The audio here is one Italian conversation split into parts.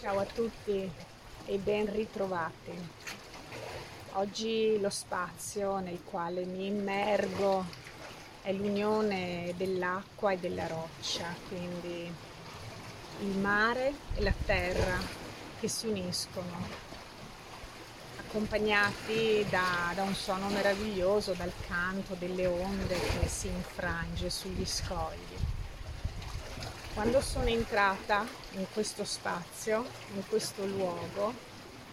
Ciao a tutti e ben ritrovati. Oggi lo spazio nel quale mi immergo è l'unione dell'acqua e della roccia, quindi il mare e la terra che si uniscono, accompagnati da, da un suono meraviglioso, dal canto delle onde che si infrange sugli scogli. Quando sono entrata in questo spazio, in questo luogo,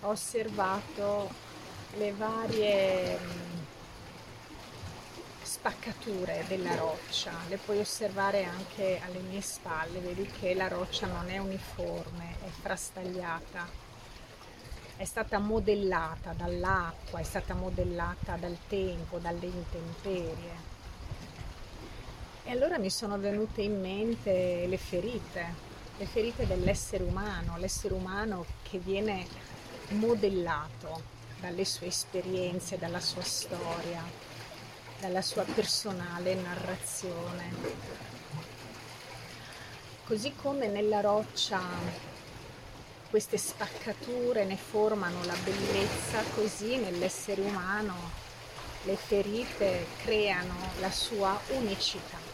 ho osservato le varie mm, spaccature della roccia, le puoi osservare anche alle mie spalle, vedi che la roccia non è uniforme, è frastagliata, è stata modellata dall'acqua, è stata modellata dal tempo, dalle intemperie. E allora mi sono venute in mente le ferite, le ferite dell'essere umano, l'essere umano che viene modellato dalle sue esperienze, dalla sua storia, dalla sua personale narrazione. Così come nella roccia queste spaccature ne formano la bellezza, così nell'essere umano le ferite creano la sua unicità.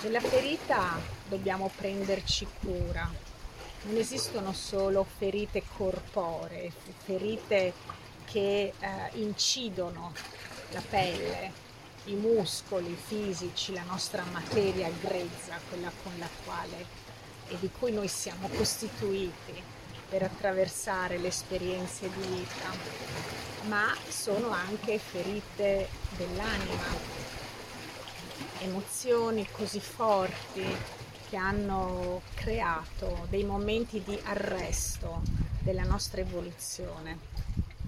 Della ferita dobbiamo prenderci cura. Non esistono solo ferite corporee, ferite che eh, incidono la pelle, i muscoli fisici, la nostra materia grezza, quella con la quale e di cui noi siamo costituiti per attraversare le esperienze di vita, ma sono anche ferite dell'anima, emozioni così forti che hanno creato dei momenti di arresto della nostra evoluzione,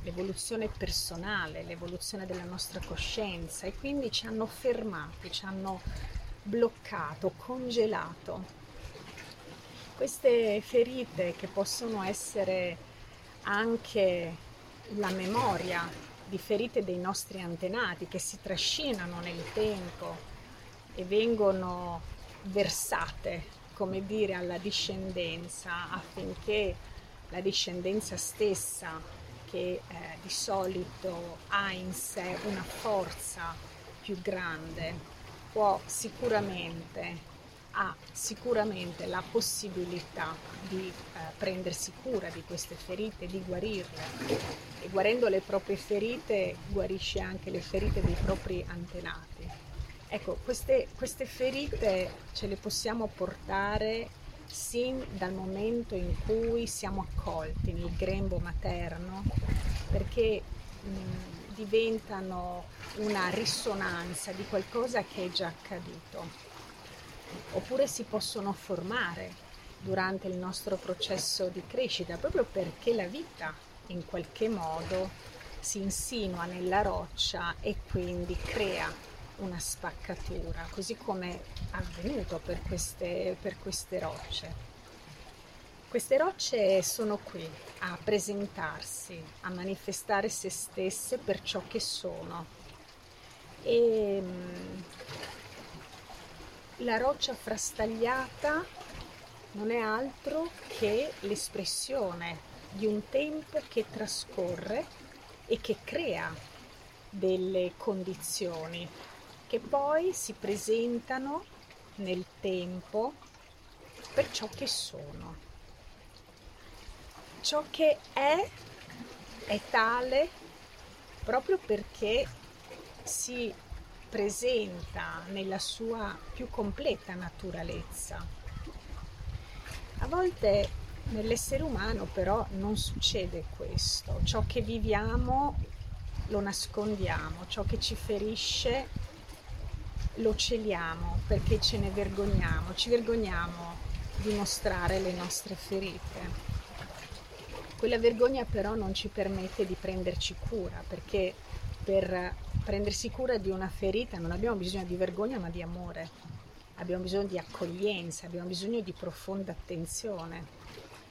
l'evoluzione personale, l'evoluzione della nostra coscienza e quindi ci hanno fermati, ci hanno bloccato, congelato. Queste ferite che possono essere anche la memoria di ferite dei nostri antenati che si trascinano nel tempo e vengono versate, come dire, alla discendenza affinché la discendenza stessa, che eh, di solito ha in sé una forza più grande, può sicuramente ha sicuramente la possibilità di eh, prendersi cura di queste ferite, di guarirle e guarendo le proprie ferite guarisce anche le ferite dei propri antenati. Ecco, queste, queste ferite ce le possiamo portare sin dal momento in cui siamo accolti nel grembo materno perché mh, diventano una risonanza di qualcosa che è già accaduto. Oppure si possono formare durante il nostro processo di crescita proprio perché la vita in qualche modo si insinua nella roccia e quindi crea una spaccatura, così come è avvenuto per queste, per queste rocce. Queste rocce sono qui a presentarsi, a manifestare se stesse per ciò che sono. E mm, la roccia frastagliata non è altro che l'espressione di un tempo che trascorre e che crea delle condizioni che poi si presentano nel tempo per ciò che sono. Ciò che è è tale proprio perché si presenta nella sua più completa naturalezza. A volte nell'essere umano però non succede questo, ciò che viviamo lo nascondiamo, ciò che ci ferisce lo celiamo perché ce ne vergogniamo, ci vergogniamo di mostrare le nostre ferite. Quella vergogna però non ci permette di prenderci cura perché per prendersi cura di una ferita non abbiamo bisogno di vergogna ma di amore, abbiamo bisogno di accoglienza, abbiamo bisogno di profonda attenzione.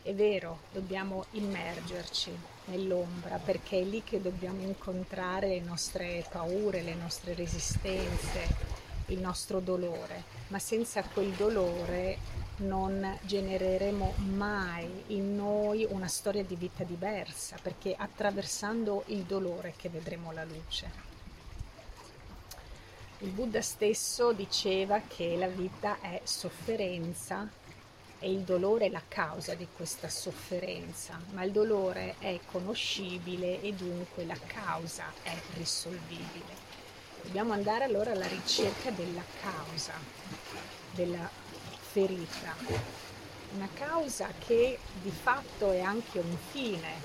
È vero, dobbiamo immergerci nell'ombra perché è lì che dobbiamo incontrare le nostre paure, le nostre resistenze, il nostro dolore, ma senza quel dolore non genereremo mai in noi una storia di vita diversa, perché attraversando il dolore che vedremo la luce. Il Buddha stesso diceva che la vita è sofferenza e il dolore è la causa di questa sofferenza, ma il dolore è conoscibile e dunque la causa è risolvibile. Dobbiamo andare allora alla ricerca della causa, della ferita, una causa che di fatto è anche un fine,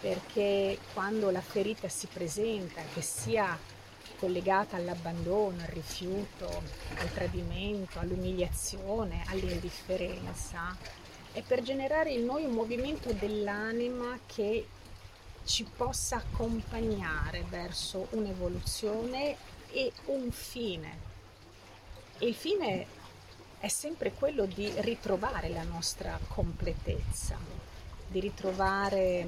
perché quando la ferita si presenta, che sia collegata all'abbandono, al rifiuto, al tradimento, all'umiliazione, all'indifferenza, è per generare in noi un movimento dell'anima che ci possa accompagnare verso un'evoluzione e un fine. E il fine è sempre quello di ritrovare la nostra completezza, di ritrovare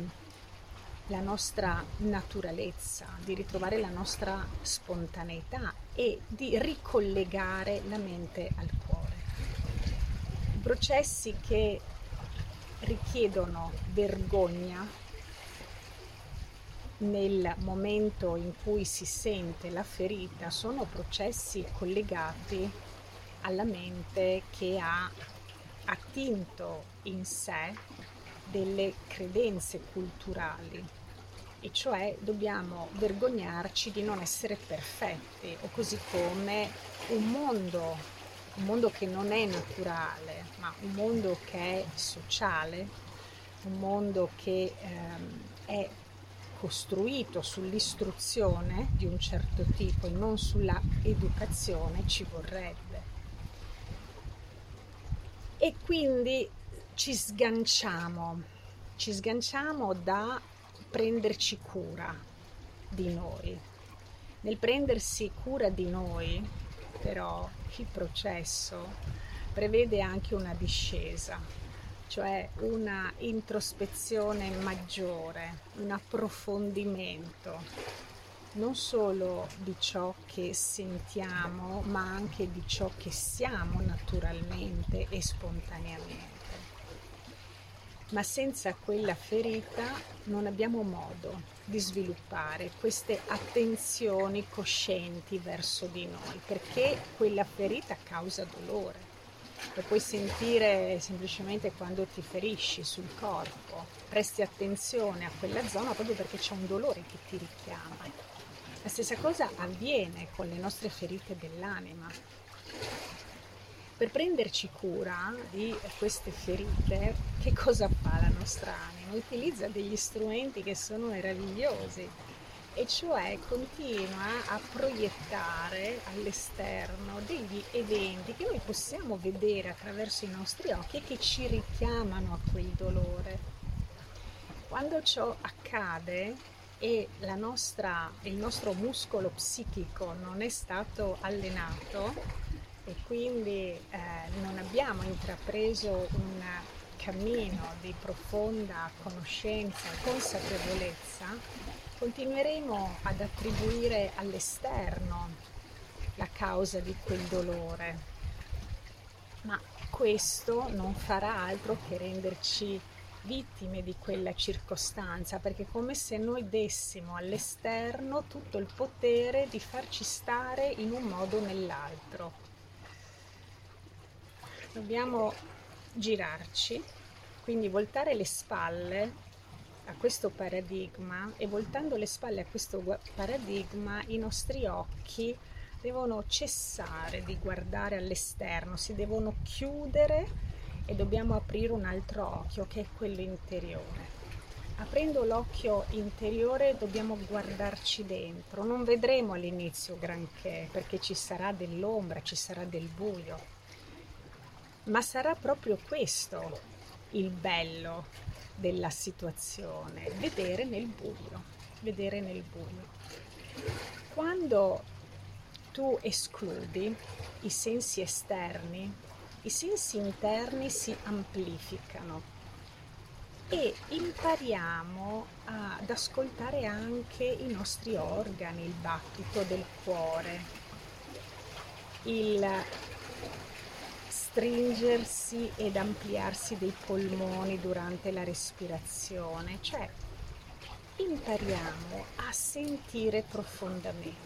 la nostra naturalezza, di ritrovare la nostra spontaneità e di ricollegare la mente al cuore. Processi che richiedono vergogna nel momento in cui si sente la ferita sono processi collegati alla mente che ha attinto in sé delle credenze culturali. E cioè dobbiamo vergognarci di non essere perfetti o così come un mondo, un mondo che non è naturale, ma un mondo che è sociale, un mondo che ehm, è costruito sull'istruzione di un certo tipo e non sulla educazione ci vorrebbe. E quindi ci sganciamo, ci sganciamo da prenderci cura di noi. Nel prendersi cura di noi, però, il processo prevede anche una discesa, cioè una introspezione maggiore, un approfondimento non solo di ciò che sentiamo, ma anche di ciò che siamo naturalmente e spontaneamente ma senza quella ferita non abbiamo modo di sviluppare queste attenzioni coscienti verso di noi, perché quella ferita causa dolore. Lo puoi sentire semplicemente quando ti ferisci sul corpo, presti attenzione a quella zona proprio perché c'è un dolore che ti richiama. La stessa cosa avviene con le nostre ferite dell'anima per prenderci cura di queste ferite, che cosa fa la nostra anima? Utilizza degli strumenti che sono meravigliosi e cioè continua a proiettare all'esterno degli eventi che noi possiamo vedere attraverso i nostri occhi e che ci richiamano a quel dolore. Quando ciò accade e nostra, il nostro muscolo psichico non è stato allenato, e quindi eh, non abbiamo intrapreso un cammino di profonda conoscenza e consapevolezza, continueremo ad attribuire all'esterno la causa di quel dolore. Ma questo non farà altro che renderci vittime di quella circostanza, perché è come se noi dessimo all'esterno tutto il potere di farci stare in un modo o nell'altro dobbiamo girarci, quindi voltare le spalle a questo paradigma e voltando le spalle a questo paradigma i nostri occhi devono cessare di guardare all'esterno, si devono chiudere e dobbiamo aprire un altro occhio che è quello interiore. Aprendo l'occhio interiore dobbiamo guardarci dentro, non vedremo all'inizio granché perché ci sarà dell'ombra, ci sarà del buio, ma sarà proprio questo il bello della situazione, vedere nel buio, vedere nel buio. Quando tu escludi i sensi esterni, i sensi interni si amplificano e impariamo ad ascoltare anche i nostri organi, il battito del cuore, il stringersi ed ampliarsi dei polmoni durante la respirazione, cioè impariamo a sentire profondamente.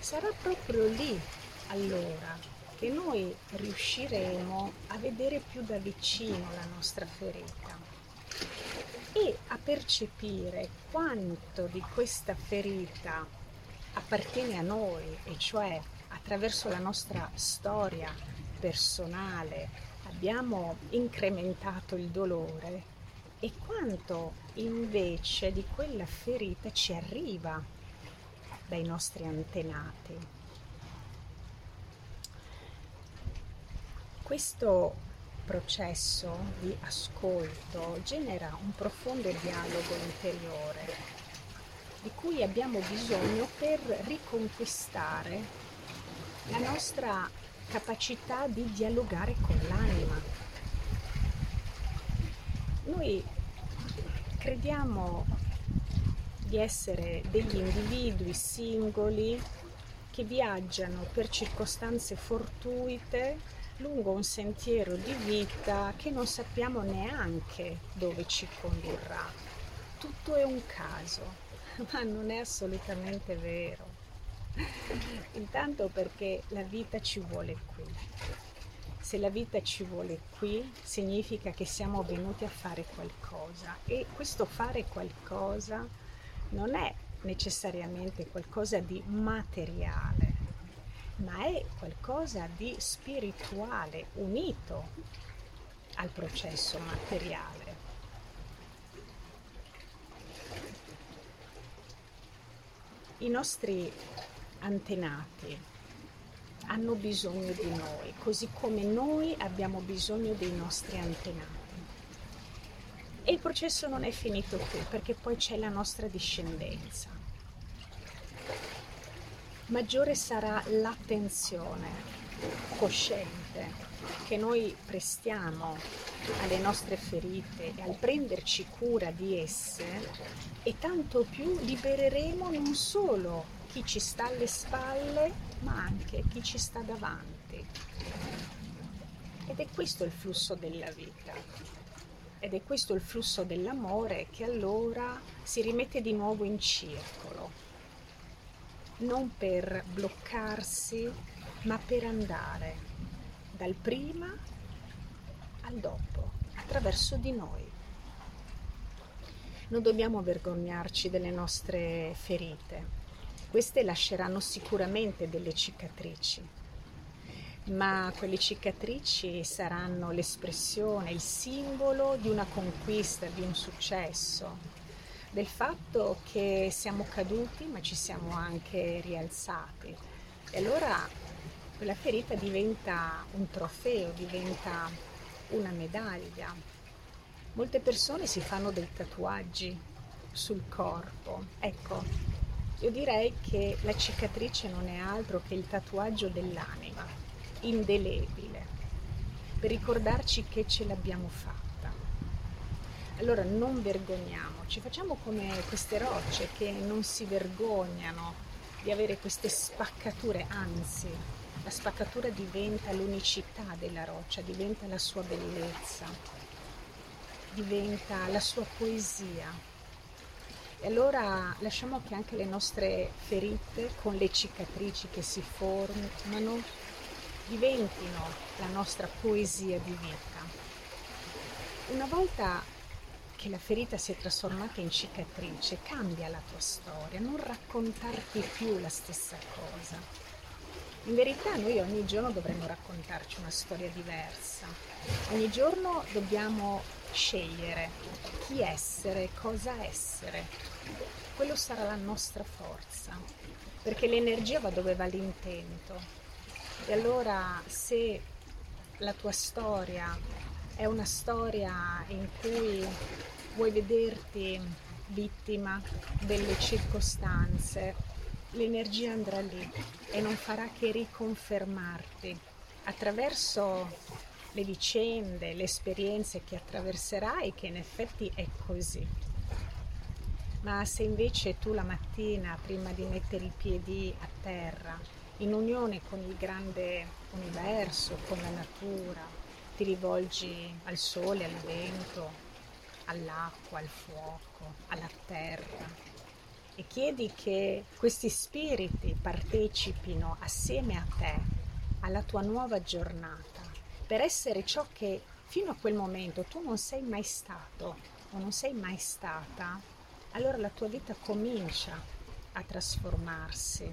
Sarà proprio lì allora che noi riusciremo a vedere più da vicino la nostra ferita e a percepire quanto di questa ferita appartiene a noi, e cioè attraverso la nostra storia personale abbiamo incrementato il dolore e quanto invece di quella ferita ci arriva dai nostri antenati. Questo processo di ascolto genera un profondo dialogo interiore di cui abbiamo bisogno per riconquistare la nostra capacità di dialogare con l'anima. Noi crediamo di essere degli individui singoli che viaggiano per circostanze fortuite lungo un sentiero di vita che non sappiamo neanche dove ci condurrà. Tutto è un caso, ma non è assolutamente vero. Intanto perché la vita ci vuole qui. Se la vita ci vuole qui, significa che siamo venuti a fare qualcosa e questo fare qualcosa non è necessariamente qualcosa di materiale, ma è qualcosa di spirituale, unito al processo materiale. I nostri antenati hanno bisogno di noi, così come noi abbiamo bisogno dei nostri antenati. E il processo non è finito qui, perché poi c'è la nostra discendenza maggiore sarà l'attenzione cosciente che noi prestiamo alle nostre ferite e al prenderci cura di esse e tanto più libereremo non solo chi ci sta alle spalle ma anche chi ci sta davanti. Ed è questo il flusso della vita. Ed è questo il flusso dell'amore che allora si rimette di nuovo in circolo non per bloccarsi, ma per andare dal prima al dopo, attraverso di noi. Non dobbiamo vergognarci delle nostre ferite. Queste lasceranno sicuramente delle cicatrici, ma quelle cicatrici saranno l'espressione, il simbolo di una conquista, di un successo, del fatto che siamo caduti ma ci siamo anche rialzati. E allora quella ferita diventa un trofeo, diventa una medaglia. Molte persone si fanno dei tatuaggi sul corpo. Ecco, io direi che la cicatrice non è altro che il tatuaggio dell'anima, indelebile, per ricordarci che ce l'abbiamo fatta. Allora non vergogniamoci, facciamo come queste rocce che non si vergognano di avere queste spaccature, anzi la spaccatura diventa l'unicità della roccia, diventa la sua bellezza, diventa la sua poesia. E allora lasciamo che anche le nostre ferite, con le cicatrici che si formano, diventino la nostra poesia di vita. Una volta che la ferita si è trasformata in cicatrice, cambia la tua storia, non raccontarti più la stessa cosa. In verità noi ogni giorno dovremmo raccontarci una storia diversa, ogni giorno dobbiamo scegliere chi essere, cosa essere. Quello sarà la nostra forza, perché l'energia va dove va l'intento. E allora se la tua storia è una storia in cui vuoi vederti vittima delle circostanze, l'energia andrà lì e non farà che riconfermarti attraverso le vicende, le esperienze che attraverserai, che in effetti è così. Ma se invece tu la mattina, prima di mettere i piedi a terra, in unione con il grande universo, con la natura, ti rivolgi al sole, al vento, all'acqua, al fuoco, alla terra e chiedi che questi spiriti partecipino assieme a te alla tua nuova giornata per essere ciò che fino a quel momento tu non sei mai stato o non sei mai stata, allora la tua vita comincia a trasformarsi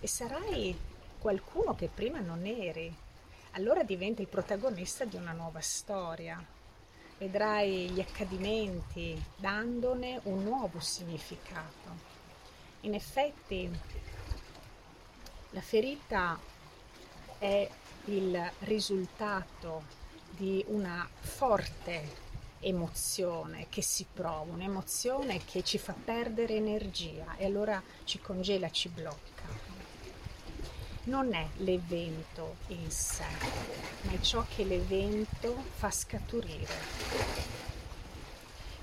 e sarai qualcuno che prima non eri. Allora diventi il protagonista di una nuova storia. Vedrai gli accadimenti dandone un nuovo significato. In effetti la ferita è il risultato di una forte emozione che si prova, un'emozione che ci fa perdere energia e allora ci congela, ci blocca. Non è l'evento in sé, ma è ciò che l'evento fa scaturire.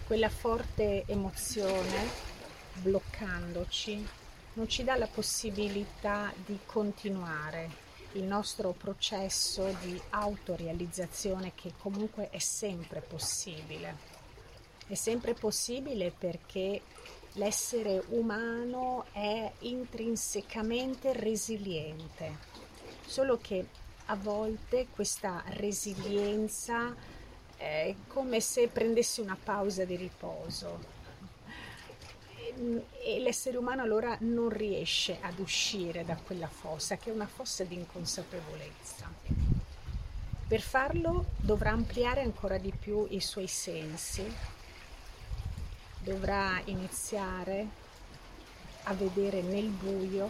Quella forte emozione bloccandoci non ci dà la possibilità di continuare il nostro processo di autorealizzazione che comunque è sempre possibile. È sempre possibile perché l'essere umano è intrinsecamente resiliente, solo che a volte questa resilienza è come se prendesse una pausa di riposo, e l'essere umano allora non riesce ad uscire da quella fossa, che è una fossa di inconsapevolezza. Per farlo dovrà ampliare ancora di più i suoi sensi, dovrà iniziare a vedere nel buio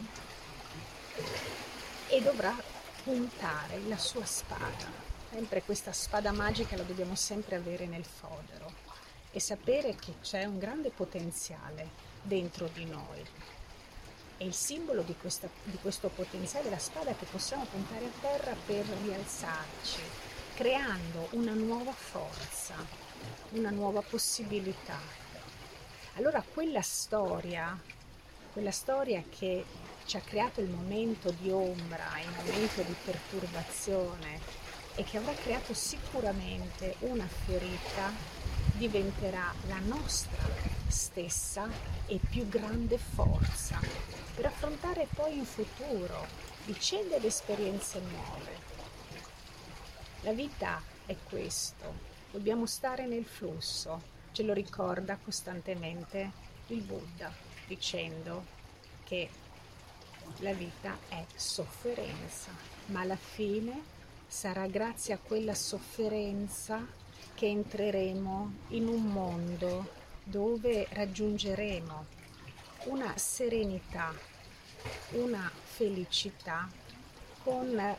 e dovrà puntare la sua spada. Sempre questa spada magica la dobbiamo sempre avere nel fodero e sapere che c'è un grande potenziale dentro di noi. E il simbolo di, questa, di questo potenziale della spada che possiamo puntare a terra per rialzarci, creando una nuova forza, una nuova possibilità. Allora quella storia, quella storia che ci ha creato il momento di ombra, il momento di perturbazione e che avrà creato sicuramente una ferita, diventerà la nostra stessa e più grande forza per affrontare poi in futuro vicende ed esperienze nuove. La vita è questo, dobbiamo stare nel flusso, ce lo ricorda costantemente il Buddha dicendo che la vita è sofferenza, ma alla fine sarà grazie a quella sofferenza che entreremo in un mondo dove raggiungeremo una serenità, una felicità con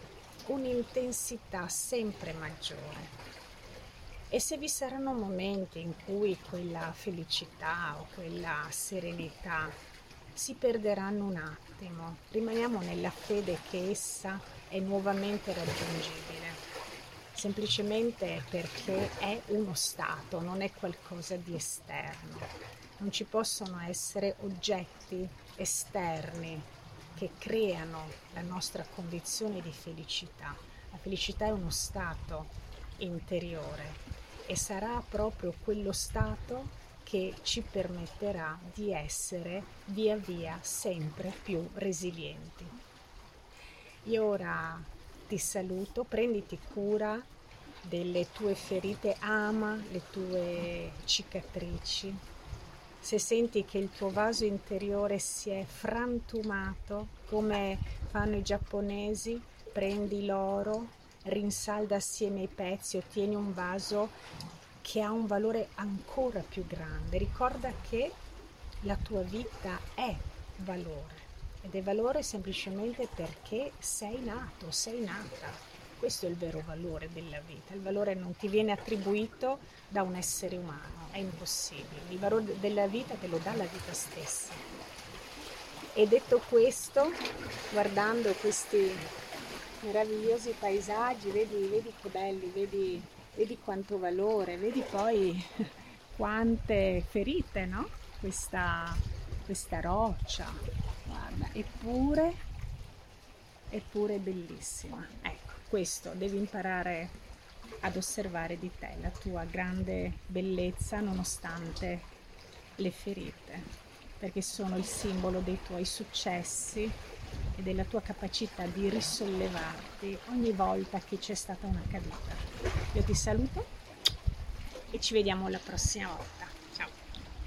un'intensità sempre maggiore. E se vi saranno momenti in cui quella felicità o quella serenità si perderanno un attimo, rimaniamo nella fede che essa è nuovamente raggiungibile semplicemente perché è uno stato, non è qualcosa di esterno. Non ci possono essere oggetti esterni che creano la nostra condizione di felicità. La felicità è uno stato interiore e sarà proprio quello stato che ci permetterà di essere via via sempre più resilienti. Io ora ti saluto, prenditi cura delle tue ferite, ama le tue cicatrici. Se senti che il tuo vaso interiore si è frantumato, come fanno i giapponesi, prendi l'oro, rinsalda assieme i pezzi, ottieni un vaso che ha un valore ancora più grande. Ricorda che la tua vita è valore ed è valore semplicemente perché sei nato, sei nata. Questo è il vero valore della vita. Il valore non ti viene attribuito da un essere umano, è impossibile. Il valore della vita te lo dà la vita stessa. E detto questo, guardando questi meravigliosi paesaggi, vedi, vedi che belli, vedi, vedi quanto valore, vedi poi quante ferite, no? Questa, questa roccia, guarda, eppure eppure bellissima. Ecco, questo devi imparare ad osservare di te, la tua grande bellezza nonostante le ferite, perché sono il simbolo dei tuoi successi e della tua capacità di risollevarti ogni volta che c'è stata una caduta. Io ti saluto e ci vediamo la prossima volta.